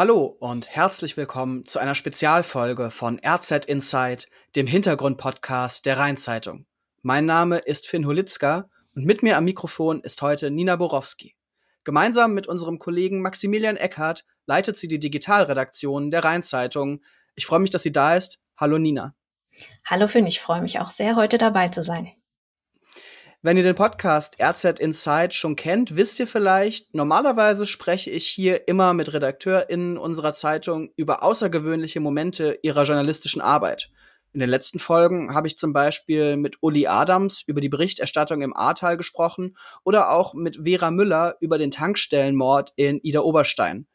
Hallo und herzlich willkommen zu einer Spezialfolge von RZ Insight, dem Hintergrundpodcast der Rheinzeitung. Mein Name ist Finn Holitzka und mit mir am Mikrofon ist heute Nina Borowski. Gemeinsam mit unserem Kollegen Maximilian Eckhardt leitet sie die Digitalredaktion der Rheinzeitung. Ich freue mich, dass sie da ist. Hallo Nina. Hallo Finn, ich freue mich auch sehr, heute dabei zu sein. Wenn ihr den Podcast RZ Inside schon kennt, wisst ihr vielleicht, normalerweise spreche ich hier immer mit RedakteurInnen unserer Zeitung über außergewöhnliche Momente ihrer journalistischen Arbeit. In den letzten Folgen habe ich zum Beispiel mit Uli Adams über die Berichterstattung im Ahrtal gesprochen oder auch mit Vera Müller über den Tankstellenmord in Ida Oberstein.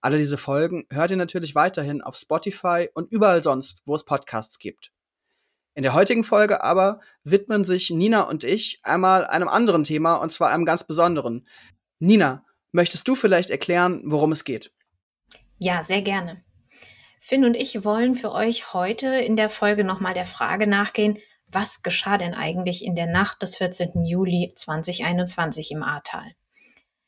Alle diese Folgen hört ihr natürlich weiterhin auf Spotify und überall sonst, wo es Podcasts gibt. In der heutigen Folge aber widmen sich Nina und ich einmal einem anderen Thema und zwar einem ganz besonderen. Nina, möchtest du vielleicht erklären, worum es geht? Ja, sehr gerne. Finn und ich wollen für euch heute in der Folge nochmal der Frage nachgehen, was geschah denn eigentlich in der Nacht des 14. Juli 2021 im Ahrtal?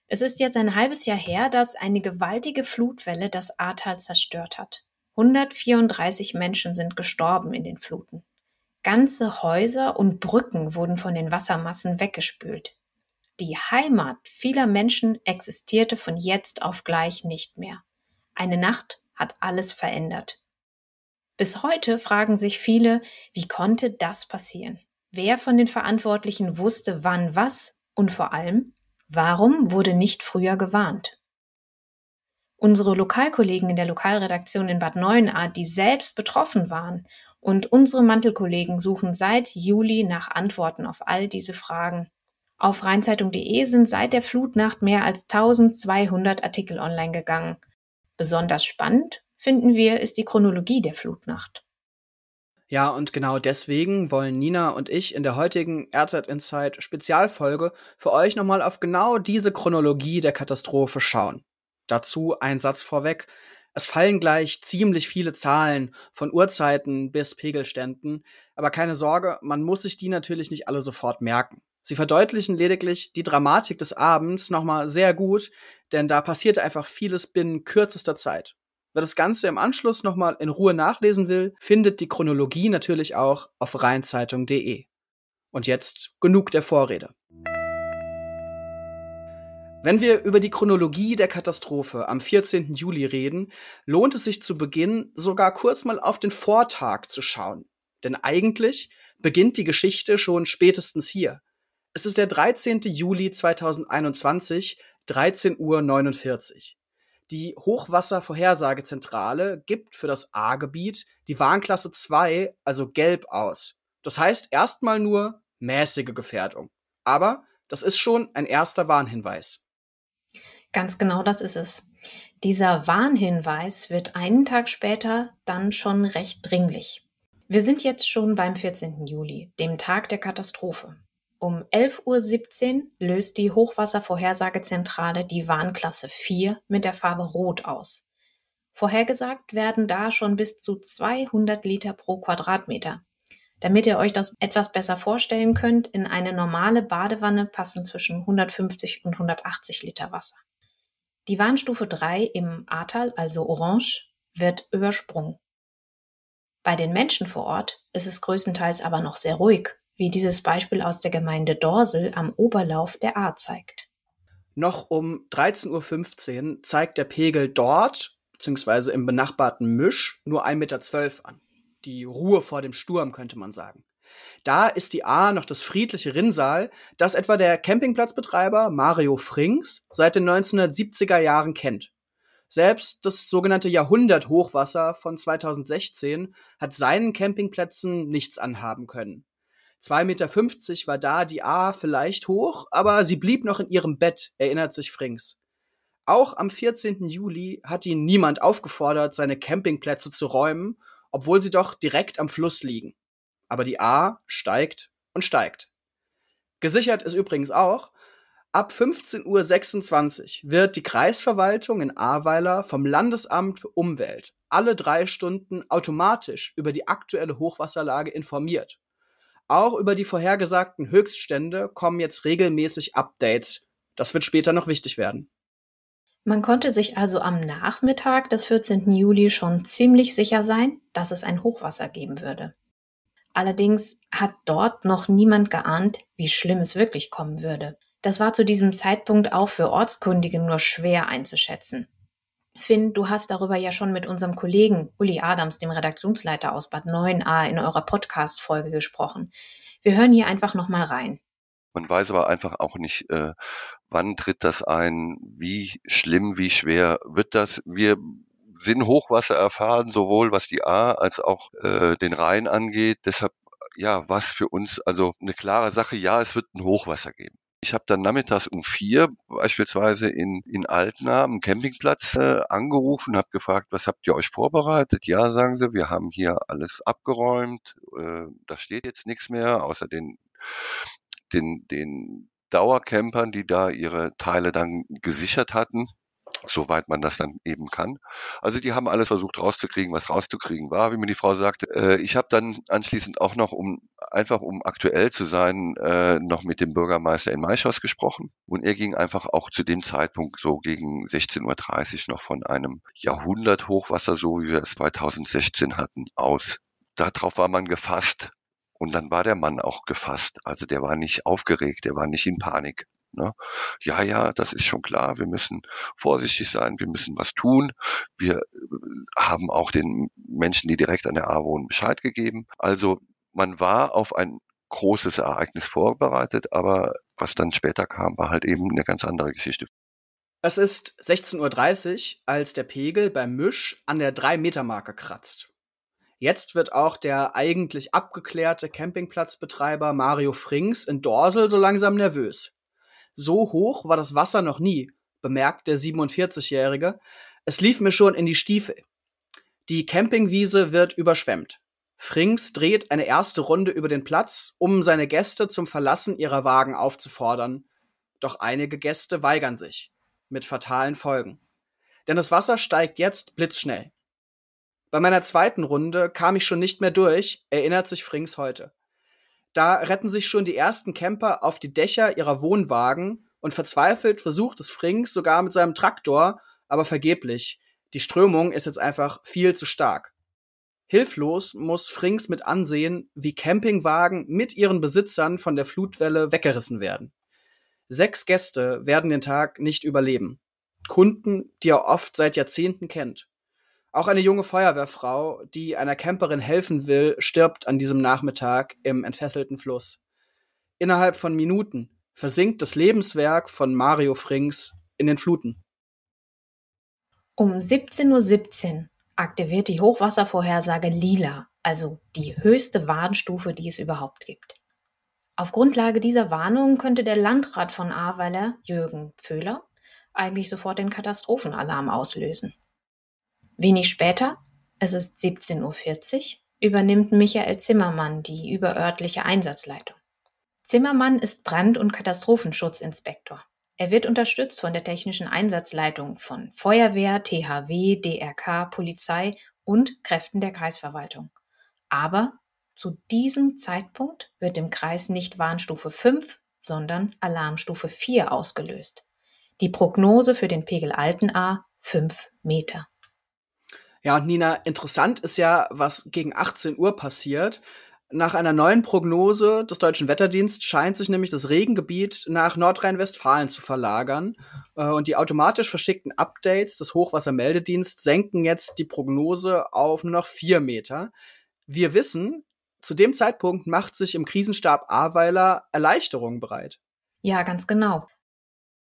Es ist jetzt ein halbes Jahr her, dass eine gewaltige Flutwelle das Ahrtal zerstört hat. 134 Menschen sind gestorben in den Fluten. Ganze Häuser und Brücken wurden von den Wassermassen weggespült. Die Heimat vieler Menschen existierte von jetzt auf gleich nicht mehr. Eine Nacht hat alles verändert. Bis heute fragen sich viele, wie konnte das passieren? Wer von den Verantwortlichen wusste wann was und vor allem, warum wurde nicht früher gewarnt? Unsere Lokalkollegen in der Lokalredaktion in Bad Neuenahr, die selbst betroffen waren und unsere Mantelkollegen suchen seit Juli nach Antworten auf all diese Fragen. Auf rheinzeitung.de sind seit der Flutnacht mehr als 1200 Artikel online gegangen. Besonders spannend, finden wir, ist die Chronologie der Flutnacht. Ja, und genau deswegen wollen Nina und ich in der heutigen RZ Insight Spezialfolge für euch nochmal auf genau diese Chronologie der Katastrophe schauen. Dazu ein Satz vorweg. Es fallen gleich ziemlich viele Zahlen von Uhrzeiten bis Pegelständen, aber keine Sorge, man muss sich die natürlich nicht alle sofort merken. Sie verdeutlichen lediglich die Dramatik des Abends nochmal sehr gut, denn da passierte einfach vieles binnen kürzester Zeit. Wer das Ganze im Anschluss nochmal in Ruhe nachlesen will, findet die Chronologie natürlich auch auf rheinzeitung.de. Und jetzt genug der Vorrede. Wenn wir über die Chronologie der Katastrophe am 14. Juli reden, lohnt es sich zu Beginn sogar kurz mal auf den Vortag zu schauen. Denn eigentlich beginnt die Geschichte schon spätestens hier. Es ist der 13. Juli 2021, 13.49 Uhr. Die Hochwasservorhersagezentrale gibt für das A-Gebiet die Warnklasse 2, also gelb, aus. Das heißt erstmal nur mäßige Gefährdung. Aber das ist schon ein erster Warnhinweis. Ganz genau das ist es. Dieser Warnhinweis wird einen Tag später dann schon recht dringlich. Wir sind jetzt schon beim 14. Juli, dem Tag der Katastrophe. Um 11.17 Uhr löst die Hochwasservorhersagezentrale die Warnklasse 4 mit der Farbe Rot aus. Vorhergesagt werden da schon bis zu 200 Liter pro Quadratmeter. Damit ihr euch das etwas besser vorstellen könnt, in eine normale Badewanne passen zwischen 150 und 180 Liter Wasser. Die Warnstufe 3 im Ahrtal, also orange, wird übersprungen. Bei den Menschen vor Ort ist es größtenteils aber noch sehr ruhig, wie dieses Beispiel aus der Gemeinde Dorsel am Oberlauf der Ahr zeigt. Noch um 13.15 Uhr zeigt der Pegel dort, beziehungsweise im benachbarten Misch, nur 1,12 Meter an. Die Ruhe vor dem Sturm, könnte man sagen. Da ist die A noch das friedliche Rinnsal, das etwa der Campingplatzbetreiber Mario Frings seit den 1970er Jahren kennt. Selbst das sogenannte Jahrhunderthochwasser von 2016 hat seinen Campingplätzen nichts anhaben können. 2,50 Meter war da die A vielleicht hoch, aber sie blieb noch in ihrem Bett, erinnert sich Frings. Auch am 14. Juli hat ihn niemand aufgefordert, seine Campingplätze zu räumen, obwohl sie doch direkt am Fluss liegen aber die A steigt und steigt. Gesichert ist übrigens auch, ab 15.26 Uhr wird die Kreisverwaltung in Ahrweiler vom Landesamt für Umwelt alle drei Stunden automatisch über die aktuelle Hochwasserlage informiert. Auch über die vorhergesagten Höchststände kommen jetzt regelmäßig Updates. Das wird später noch wichtig werden. Man konnte sich also am Nachmittag des 14. Juli schon ziemlich sicher sein, dass es ein Hochwasser geben würde. Allerdings hat dort noch niemand geahnt, wie schlimm es wirklich kommen würde. Das war zu diesem Zeitpunkt auch für Ortskundige nur schwer einzuschätzen. Finn, du hast darüber ja schon mit unserem Kollegen Uli Adams, dem Redaktionsleiter aus Bad 9a, in eurer Podcast-Folge gesprochen. Wir hören hier einfach nochmal rein. Man weiß aber einfach auch nicht, äh, wann tritt das ein, wie schlimm, wie schwer wird das. Wir sind Hochwasser erfahren, sowohl was die A als auch äh, den Rhein angeht. Deshalb, ja, was für uns also eine klare Sache, ja, es wird ein Hochwasser geben. Ich habe dann nachmittags um vier beispielsweise in, in Altena am Campingplatz äh, angerufen, habe gefragt, was habt ihr euch vorbereitet? Ja, sagen sie, wir haben hier alles abgeräumt, äh, da steht jetzt nichts mehr, außer den, den, den Dauercampern, die da ihre Teile dann gesichert hatten soweit man das dann eben kann. Also die haben alles versucht rauszukriegen, was rauszukriegen war, wie mir die Frau sagte. Äh, ich habe dann anschließend auch noch, um einfach um aktuell zu sein, äh, noch mit dem Bürgermeister in Maischoss gesprochen. Und er ging einfach auch zu dem Zeitpunkt so gegen 16.30 Uhr noch von einem Jahrhunderthochwasser, so wie wir es 2016 hatten, aus. Darauf war man gefasst. Und dann war der Mann auch gefasst. Also der war nicht aufgeregt, der war nicht in Panik. Ne? Ja, ja, das ist schon klar. Wir müssen vorsichtig sein. Wir müssen was tun. Wir äh, haben auch den Menschen, die direkt an der A wohnen, Bescheid gegeben. Also man war auf ein großes Ereignis vorbereitet, aber was dann später kam, war halt eben eine ganz andere Geschichte. Es ist 16.30 Uhr, als der Pegel beim Misch an der 3-Meter-Marke kratzt. Jetzt wird auch der eigentlich abgeklärte Campingplatzbetreiber Mario Frings in Dorsel so langsam nervös. So hoch war das Wasser noch nie, bemerkt der 47-Jährige. Es lief mir schon in die Stiefel. Die Campingwiese wird überschwemmt. Frings dreht eine erste Runde über den Platz, um seine Gäste zum Verlassen ihrer Wagen aufzufordern. Doch einige Gäste weigern sich. Mit fatalen Folgen. Denn das Wasser steigt jetzt blitzschnell. Bei meiner zweiten Runde kam ich schon nicht mehr durch, erinnert sich Frings heute. Da retten sich schon die ersten Camper auf die Dächer ihrer Wohnwagen und verzweifelt versucht es Frings sogar mit seinem Traktor, aber vergeblich. Die Strömung ist jetzt einfach viel zu stark. Hilflos muss Frings mit ansehen, wie Campingwagen mit ihren Besitzern von der Flutwelle weggerissen werden. Sechs Gäste werden den Tag nicht überleben. Kunden, die er oft seit Jahrzehnten kennt. Auch eine junge Feuerwehrfrau, die einer Camperin helfen will, stirbt an diesem Nachmittag im entfesselten Fluss. Innerhalb von Minuten versinkt das Lebenswerk von Mario Frings in den Fluten. Um 17.17 Uhr aktiviert die Hochwasservorhersage Lila, also die höchste Warnstufe, die es überhaupt gibt. Auf Grundlage dieser Warnung könnte der Landrat von Ahrweiler, Jürgen Pföhler, eigentlich sofort den Katastrophenalarm auslösen. Wenig später, es ist 17.40 Uhr, übernimmt Michael Zimmermann die überörtliche Einsatzleitung. Zimmermann ist Brand- und Katastrophenschutzinspektor. Er wird unterstützt von der technischen Einsatzleitung von Feuerwehr, THW, DRK, Polizei und Kräften der Kreisverwaltung. Aber zu diesem Zeitpunkt wird im Kreis nicht Warnstufe 5, sondern Alarmstufe 4 ausgelöst. Die Prognose für den Pegel Altenahr 5 Meter. Ja, und Nina, interessant ist ja, was gegen 18 Uhr passiert. Nach einer neuen Prognose des Deutschen Wetterdienstes scheint sich nämlich das Regengebiet nach Nordrhein-Westfalen zu verlagern. Äh, und die automatisch verschickten Updates des Hochwassermeldedienstes senken jetzt die Prognose auf nur noch vier Meter. Wir wissen, zu dem Zeitpunkt macht sich im Krisenstab Ahrweiler Erleichterung bereit. Ja, ganz genau.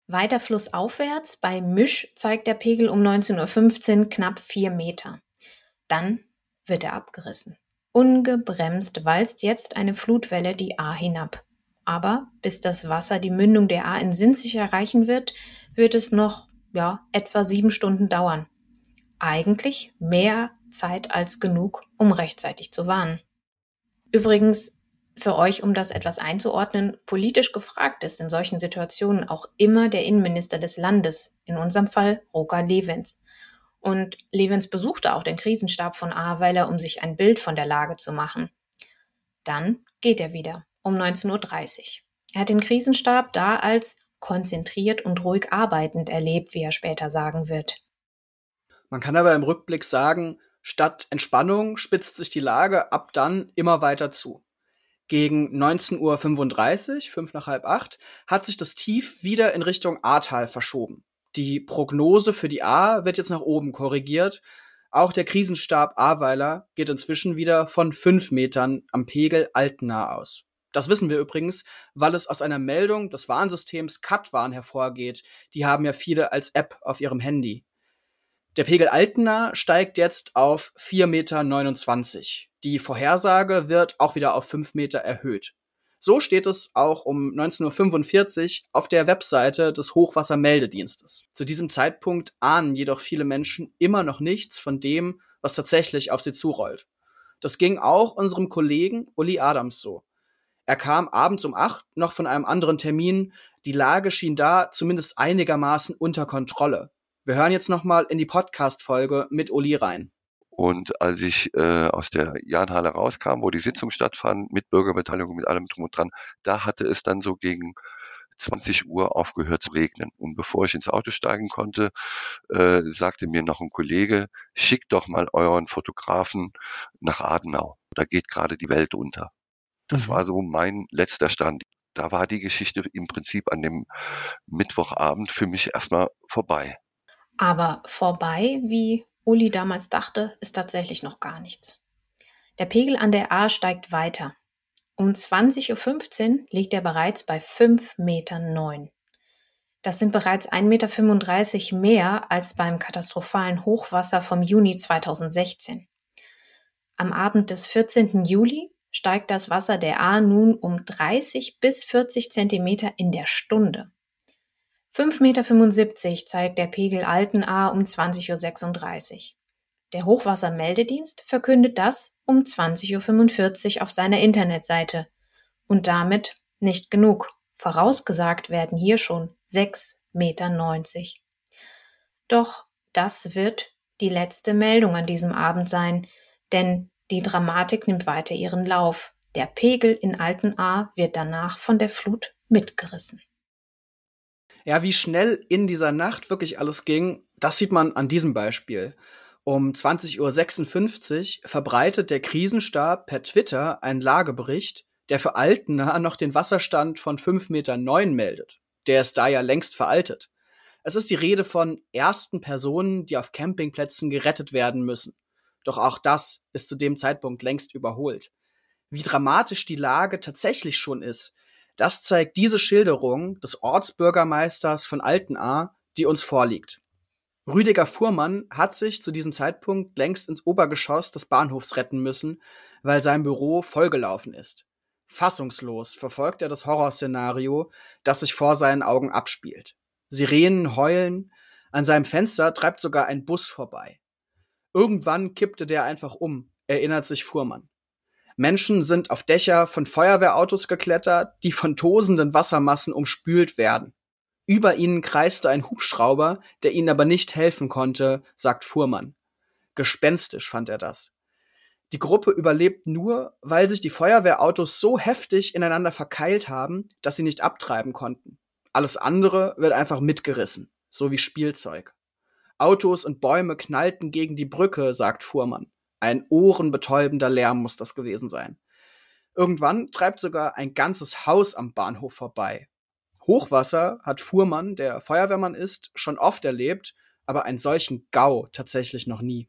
Weiter flussaufwärts bei Misch zeigt der Pegel um 19.15 Uhr knapp 4 Meter. Dann wird er abgerissen. Ungebremst walzt jetzt eine Flutwelle die A hinab. Aber bis das Wasser die Mündung der A in Sinzig erreichen wird, wird es noch ja, etwa sieben Stunden dauern. Eigentlich mehr Zeit als genug, um rechtzeitig zu warnen. Übrigens, für euch, um das etwas einzuordnen, politisch gefragt ist in solchen Situationen auch immer der Innenminister des Landes, in unserem Fall Roka Levens. Und Levens besuchte auch den Krisenstab von Ahrweiler, um sich ein Bild von der Lage zu machen. Dann geht er wieder um 19.30 Uhr. Er hat den Krisenstab da als konzentriert und ruhig arbeitend erlebt, wie er später sagen wird. Man kann aber im Rückblick sagen, statt Entspannung spitzt sich die Lage ab dann immer weiter zu. Gegen 19.35 Uhr, fünf nach halb acht, hat sich das Tief wieder in Richtung Ahrtal verschoben. Die Prognose für die A wird jetzt nach oben korrigiert. Auch der Krisenstab Ahrweiler geht inzwischen wieder von fünf Metern am Pegel Altena aus. Das wissen wir übrigens, weil es aus einer Meldung des Warnsystems Katwarn hervorgeht. Die haben ja viele als App auf ihrem Handy. Der Pegel Altena steigt jetzt auf 4,29 Meter. Die Vorhersage wird auch wieder auf 5 Meter erhöht. So steht es auch um 19.45 Uhr auf der Webseite des Hochwassermeldedienstes. Zu diesem Zeitpunkt ahnen jedoch viele Menschen immer noch nichts von dem, was tatsächlich auf sie zurollt. Das ging auch unserem Kollegen Uli Adams so. Er kam abends um 8 noch von einem anderen Termin. Die Lage schien da zumindest einigermaßen unter Kontrolle. Wir hören jetzt nochmal in die Podcast-Folge mit Uli rein. Und als ich äh, aus der Jahnhalle rauskam, wo die Sitzung stattfand, mit Bürgerbeteiligung, mit allem drum und dran, da hatte es dann so gegen 20 Uhr aufgehört zu regnen. Und bevor ich ins Auto steigen konnte, äh, sagte mir noch ein Kollege, schickt doch mal euren Fotografen nach Adenau. Da geht gerade die Welt unter. Das mhm. war so mein letzter Stand. Da war die Geschichte im Prinzip an dem Mittwochabend für mich erstmal vorbei. Aber vorbei, wie Uli damals dachte, ist tatsächlich noch gar nichts. Der Pegel an der A steigt weiter. Um 20.15 Uhr liegt er bereits bei 5,9 Metern. Das sind bereits 1,35 Meter mehr als beim katastrophalen Hochwasser vom Juni 2016. Am Abend des 14. Juli steigt das Wasser der A nun um 30 bis 40 Zentimeter in der Stunde. 5,75 Meter zeigt der Pegel Altenahr um 20.36 Uhr. Der Hochwassermeldedienst verkündet das um 20.45 Uhr auf seiner Internetseite. Und damit nicht genug. Vorausgesagt werden hier schon 6,90 Meter. Doch das wird die letzte Meldung an diesem Abend sein, denn die Dramatik nimmt weiter ihren Lauf. Der Pegel in Altenahr wird danach von der Flut mitgerissen. Ja, wie schnell in dieser Nacht wirklich alles ging, das sieht man an diesem Beispiel. Um 20.56 Uhr verbreitet der Krisenstab per Twitter einen Lagebericht, der für Altena noch den Wasserstand von 5,9 Meter meldet. Der ist da ja längst veraltet. Es ist die Rede von ersten Personen, die auf Campingplätzen gerettet werden müssen. Doch auch das ist zu dem Zeitpunkt längst überholt. Wie dramatisch die Lage tatsächlich schon ist, das zeigt diese Schilderung des Ortsbürgermeisters von Altenahr, die uns vorliegt. Rüdiger Fuhrmann hat sich zu diesem Zeitpunkt längst ins Obergeschoss des Bahnhofs retten müssen, weil sein Büro vollgelaufen ist. Fassungslos verfolgt er das Horrorszenario, das sich vor seinen Augen abspielt. Sirenen heulen, an seinem Fenster treibt sogar ein Bus vorbei. Irgendwann kippte der einfach um, erinnert sich Fuhrmann. Menschen sind auf Dächer von Feuerwehrautos geklettert, die von tosenden Wassermassen umspült werden. Über ihnen kreiste ein Hubschrauber, der ihnen aber nicht helfen konnte, sagt Fuhrmann. Gespenstisch fand er das. Die Gruppe überlebt nur, weil sich die Feuerwehrautos so heftig ineinander verkeilt haben, dass sie nicht abtreiben konnten. Alles andere wird einfach mitgerissen, so wie Spielzeug. Autos und Bäume knallten gegen die Brücke, sagt Fuhrmann. Ein ohrenbetäubender Lärm muss das gewesen sein. Irgendwann treibt sogar ein ganzes Haus am Bahnhof vorbei. Hochwasser hat Fuhrmann, der Feuerwehrmann ist, schon oft erlebt, aber einen solchen Gau tatsächlich noch nie.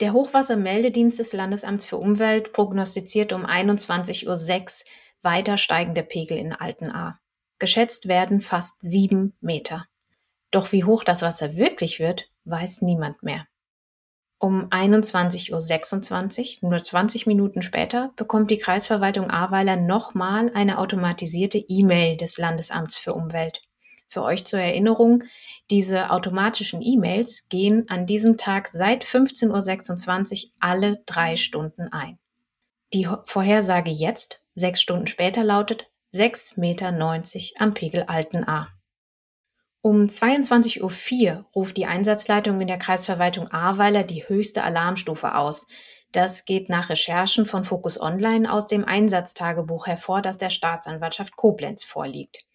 Der Hochwassermeldedienst des Landesamts für Umwelt prognostiziert um 21.06 Uhr weiter steigende Pegel in Altenahr. Geschätzt werden fast sieben Meter. Doch wie hoch das Wasser wirklich wird, weiß niemand mehr. Um 21.26 Uhr, nur 20 Minuten später, bekommt die Kreisverwaltung Ahrweiler nochmal eine automatisierte E-Mail des Landesamts für Umwelt. Für euch zur Erinnerung, diese automatischen E-Mails gehen an diesem Tag seit 15.26 Uhr alle drei Stunden ein. Die Vorhersage jetzt, sechs Stunden später, lautet 6,90 Meter am Pegel Altenahr. Um 22.04 Uhr ruft die Einsatzleitung in der Kreisverwaltung Ahrweiler die höchste Alarmstufe aus. Das geht nach Recherchen von Focus Online aus dem Einsatztagebuch hervor, das der Staatsanwaltschaft Koblenz vorliegt.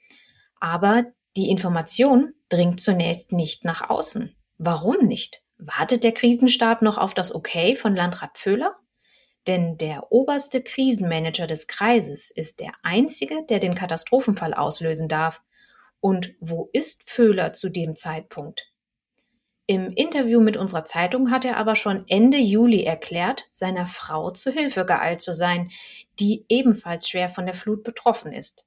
Aber Die Information dringt zunächst nicht nach außen. Warum nicht? Wartet der Krisenstab noch auf das Okay von Landrat Pföhler? Denn der oberste Krisenmanager des Kreises ist der einzige, der den Katastrophenfall auslösen darf. Und wo ist Pföhler zu dem Zeitpunkt? Im Interview mit unserer Zeitung hat er aber schon Ende Juli erklärt, seiner Frau zu Hilfe geeilt zu sein, die ebenfalls schwer von der Flut betroffen ist.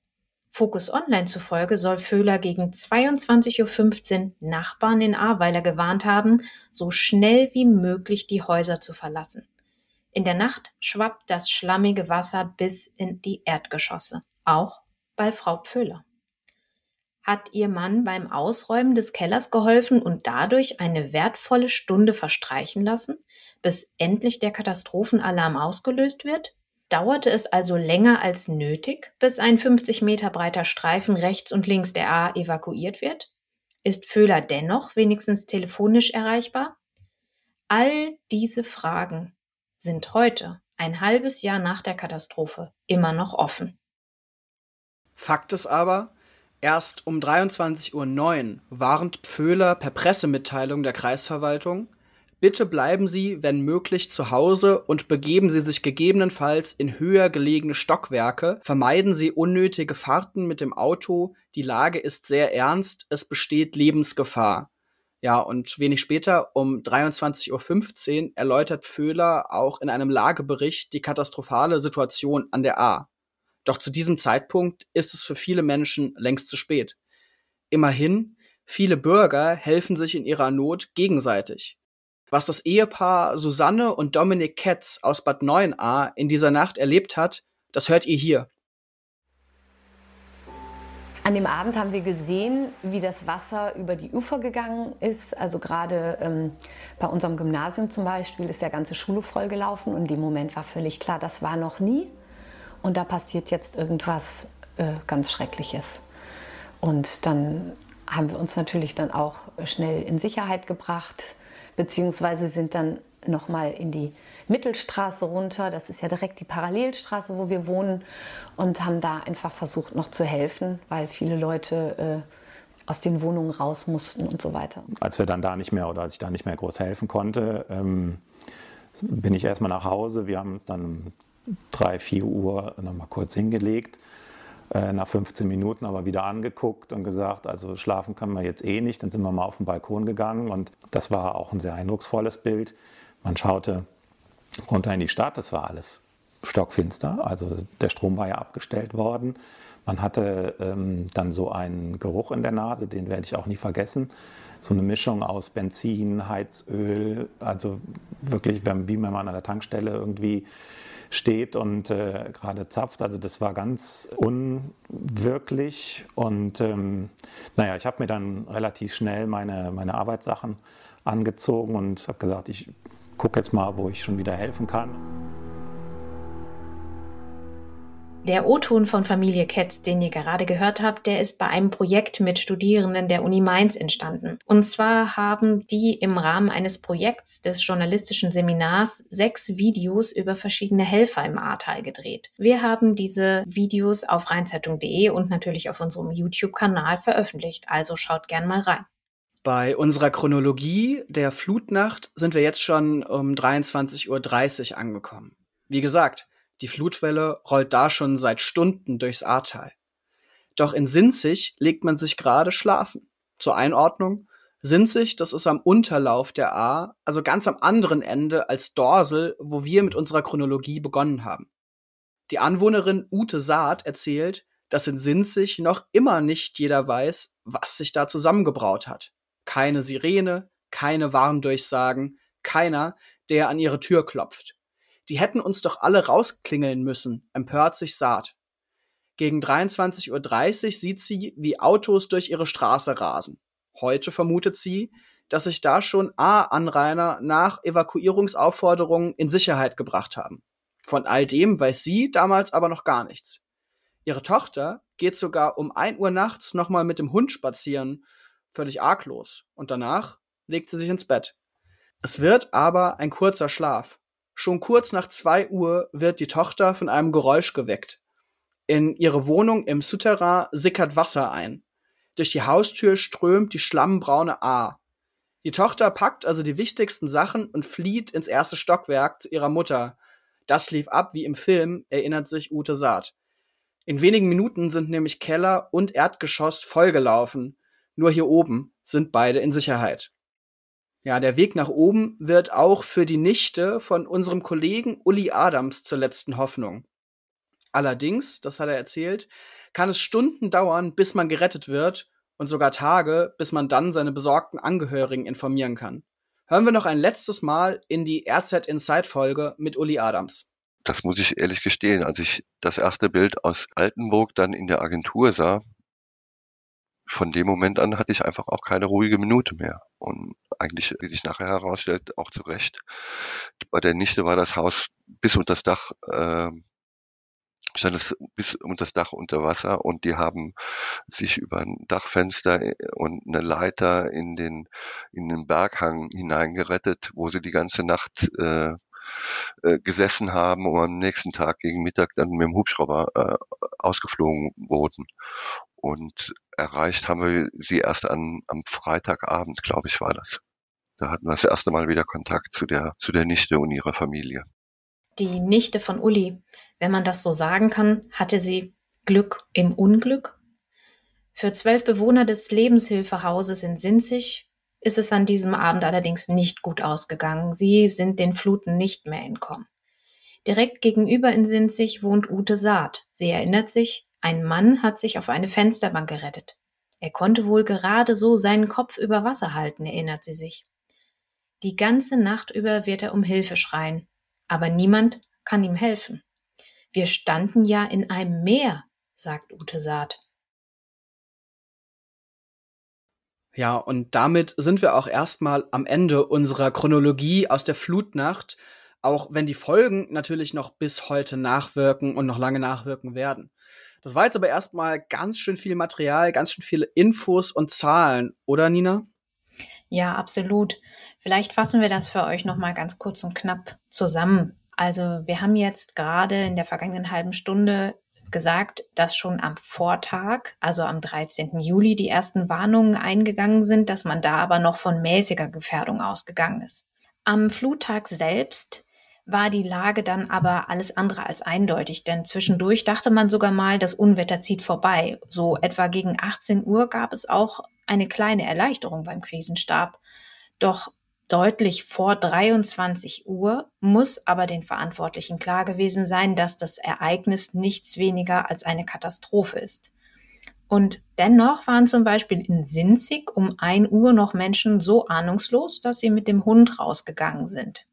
Focus Online zufolge soll Föhler gegen 22.15 Uhr Nachbarn in Ahrweiler gewarnt haben, so schnell wie möglich die Häuser zu verlassen. In der Nacht schwappt das schlammige Wasser bis in die Erdgeschosse, auch bei Frau Pföhler hat ihr Mann beim Ausräumen des Kellers geholfen und dadurch eine wertvolle Stunde verstreichen lassen, bis endlich der Katastrophenalarm ausgelöst wird? Dauerte es also länger als nötig, bis ein 50 Meter breiter Streifen rechts und links der A evakuiert wird? Ist Föhler dennoch wenigstens telefonisch erreichbar? All diese Fragen sind heute, ein halbes Jahr nach der Katastrophe, immer noch offen. Fakt ist aber, Erst um 23.09 Uhr warnt Pföhler per Pressemitteilung der Kreisverwaltung, bitte bleiben Sie, wenn möglich, zu Hause und begeben Sie sich gegebenenfalls in höher gelegene Stockwerke, vermeiden Sie unnötige Fahrten mit dem Auto, die Lage ist sehr ernst, es besteht Lebensgefahr. Ja, und wenig später, um 23.15 Uhr, erläutert Pföhler auch in einem Lagebericht die katastrophale Situation an der A. Doch zu diesem Zeitpunkt ist es für viele Menschen längst zu spät. Immerhin, viele Bürger helfen sich in ihrer Not gegenseitig. Was das Ehepaar Susanne und Dominik Ketz aus Bad 9a in dieser Nacht erlebt hat, das hört ihr hier. An dem Abend haben wir gesehen, wie das Wasser über die Ufer gegangen ist. Also gerade ähm, bei unserem Gymnasium zum Beispiel ist der ganze Schule vollgelaufen und in dem Moment war völlig klar, das war noch nie und da passiert jetzt irgendwas äh, ganz Schreckliches. Und dann haben wir uns natürlich dann auch schnell in Sicherheit gebracht, beziehungsweise sind dann nochmal in die Mittelstraße runter. Das ist ja direkt die Parallelstraße, wo wir wohnen, und haben da einfach versucht, noch zu helfen, weil viele Leute äh, aus den Wohnungen raus mussten und so weiter. Als wir dann da nicht mehr oder als ich da nicht mehr groß helfen konnte, ähm, bin ich erstmal nach Hause. Wir haben uns dann 3, 4 Uhr nochmal kurz hingelegt, äh, nach 15 Minuten aber wieder angeguckt und gesagt, also schlafen können wir jetzt eh nicht. Dann sind wir mal auf den Balkon gegangen und das war auch ein sehr eindrucksvolles Bild. Man schaute runter in die Stadt, das war alles stockfinster, also der Strom war ja abgestellt worden. Man hatte ähm, dann so einen Geruch in der Nase, den werde ich auch nie vergessen. So eine Mischung aus Benzin, Heizöl, also wirklich wie wenn man an der Tankstelle irgendwie steht und äh, gerade zapft. Also das war ganz unwirklich. Und ähm, naja, ich habe mir dann relativ schnell meine, meine Arbeitssachen angezogen und habe gesagt, ich gucke jetzt mal, wo ich schon wieder helfen kann. Der O-Ton von Familie Ketz, den ihr gerade gehört habt, der ist bei einem Projekt mit Studierenden der Uni Mainz entstanden. Und zwar haben die im Rahmen eines Projekts des journalistischen Seminars sechs Videos über verschiedene Helfer im Ahrtal gedreht. Wir haben diese Videos auf rheinzeitung.de und natürlich auf unserem YouTube-Kanal veröffentlicht, also schaut gern mal rein. Bei unserer Chronologie der Flutnacht sind wir jetzt schon um 23.30 Uhr angekommen. Wie gesagt, die Flutwelle rollt da schon seit Stunden durchs Ahrtal. Doch in Sinzig legt man sich gerade schlafen. Zur Einordnung, Sinzig, das ist am Unterlauf der A, also ganz am anderen Ende als Dorsel, wo wir mit unserer Chronologie begonnen haben. Die Anwohnerin Ute Saat erzählt, dass in Sinzig noch immer nicht jeder weiß, was sich da zusammengebraut hat. Keine Sirene, keine Warndurchsagen, keiner, der an ihre Tür klopft. Die hätten uns doch alle rausklingeln müssen, empört sich Saat. Gegen 23.30 Uhr sieht sie, wie Autos durch ihre Straße rasen. Heute vermutet sie, dass sich da schon A-Anrainer nach Evakuierungsaufforderungen in Sicherheit gebracht haben. Von all dem weiß sie damals aber noch gar nichts. Ihre Tochter geht sogar um 1 Uhr nachts nochmal mit dem Hund spazieren, völlig arglos, und danach legt sie sich ins Bett. Es wird aber ein kurzer Schlaf. Schon kurz nach zwei Uhr wird die Tochter von einem Geräusch geweckt. In ihre Wohnung im Souterrain sickert Wasser ein. Durch die Haustür strömt die schlammbraune A. Die Tochter packt also die wichtigsten Sachen und flieht ins erste Stockwerk zu ihrer Mutter. Das lief ab wie im Film, erinnert sich Ute Saat. In wenigen Minuten sind nämlich Keller und Erdgeschoss vollgelaufen. Nur hier oben sind beide in Sicherheit. Ja, der Weg nach oben wird auch für die Nichte von unserem Kollegen Uli Adams zur letzten Hoffnung. Allerdings, das hat er erzählt, kann es Stunden dauern, bis man gerettet wird und sogar Tage, bis man dann seine besorgten Angehörigen informieren kann. Hören wir noch ein letztes Mal in die RZ Inside Folge mit Uli Adams. Das muss ich ehrlich gestehen, als ich das erste Bild aus Altenburg dann in der Agentur sah, von dem Moment an hatte ich einfach auch keine ruhige Minute mehr. Und eigentlich, wie sich nachher herausstellt, auch zu Recht. Bei der Nichte war das Haus bis unter das Dach, äh, stand es bis unter das Dach unter Wasser und die haben sich über ein Dachfenster und eine Leiter in den, in den Berghang hineingerettet, wo sie die ganze Nacht äh, äh, gesessen haben und am nächsten Tag gegen Mittag dann mit dem Hubschrauber äh, ausgeflogen wurden. Und erreicht haben wir sie erst an, am Freitagabend, glaube ich, war das. Da hatten wir das erste Mal wieder Kontakt zu der, zu der Nichte und ihrer Familie. Die Nichte von Uli, wenn man das so sagen kann, hatte sie Glück im Unglück. Für zwölf Bewohner des Lebenshilfehauses in Sinzig ist es an diesem Abend allerdings nicht gut ausgegangen. Sie sind den Fluten nicht mehr entkommen. Direkt gegenüber in Sinzig wohnt Ute Saat. Sie erinnert sich, ein Mann hat sich auf eine Fensterbank gerettet. Er konnte wohl gerade so seinen Kopf über Wasser halten, erinnert sie sich. Die ganze Nacht über wird er um Hilfe schreien, aber niemand kann ihm helfen. Wir standen ja in einem Meer, sagt Ute Saat. Ja, und damit sind wir auch erstmal am Ende unserer Chronologie aus der Flutnacht, auch wenn die Folgen natürlich noch bis heute nachwirken und noch lange nachwirken werden. Das war jetzt aber erstmal ganz schön viel Material, ganz schön viele Infos und Zahlen, oder Nina? Ja, absolut. Vielleicht fassen wir das für euch noch mal ganz kurz und knapp zusammen. Also, wir haben jetzt gerade in der vergangenen halben Stunde gesagt, dass schon am Vortag, also am 13. Juli, die ersten Warnungen eingegangen sind, dass man da aber noch von mäßiger Gefährdung ausgegangen ist. Am Fluttag selbst war die Lage dann aber alles andere als eindeutig, denn zwischendurch dachte man sogar mal, das Unwetter zieht vorbei. So etwa gegen 18 Uhr gab es auch eine kleine Erleichterung beim Krisenstab. Doch deutlich vor 23 Uhr muss aber den Verantwortlichen klar gewesen sein, dass das Ereignis nichts weniger als eine Katastrophe ist. Und dennoch waren zum Beispiel in Sinzig um 1 Uhr noch Menschen so ahnungslos, dass sie mit dem Hund rausgegangen sind.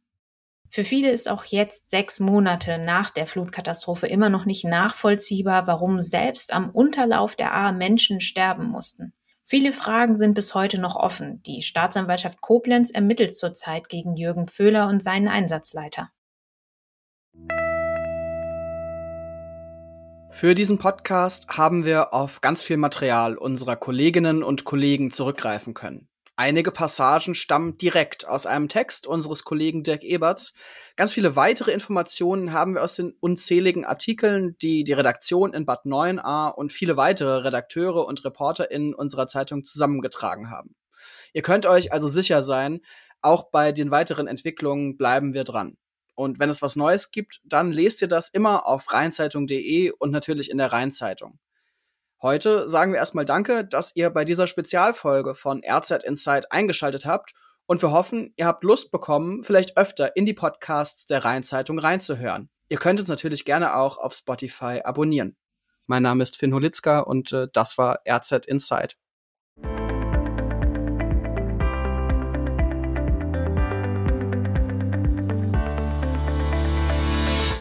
Für viele ist auch jetzt sechs Monate nach der Flutkatastrophe immer noch nicht nachvollziehbar, warum selbst am Unterlauf der A Menschen sterben mussten. Viele Fragen sind bis heute noch offen. Die Staatsanwaltschaft Koblenz ermittelt zurzeit gegen Jürgen Föhler und seinen Einsatzleiter. Für diesen Podcast haben wir auf ganz viel Material unserer Kolleginnen und Kollegen zurückgreifen können. Einige Passagen stammen direkt aus einem Text unseres Kollegen Dirk Eberts. Ganz viele weitere Informationen haben wir aus den unzähligen Artikeln, die die Redaktion in Bad 9a und viele weitere Redakteure und Reporter in unserer Zeitung zusammengetragen haben. Ihr könnt euch also sicher sein, auch bei den weiteren Entwicklungen bleiben wir dran. Und wenn es was Neues gibt, dann lest ihr das immer auf rheinzeitung.de und natürlich in der Rheinzeitung. Heute sagen wir erstmal Danke, dass ihr bei dieser Spezialfolge von RZ Insight eingeschaltet habt und wir hoffen, ihr habt Lust bekommen, vielleicht öfter in die Podcasts der Rheinzeitung reinzuhören. Ihr könnt uns natürlich gerne auch auf Spotify abonnieren. Mein Name ist Finn Holitzka und äh, das war RZ Insight.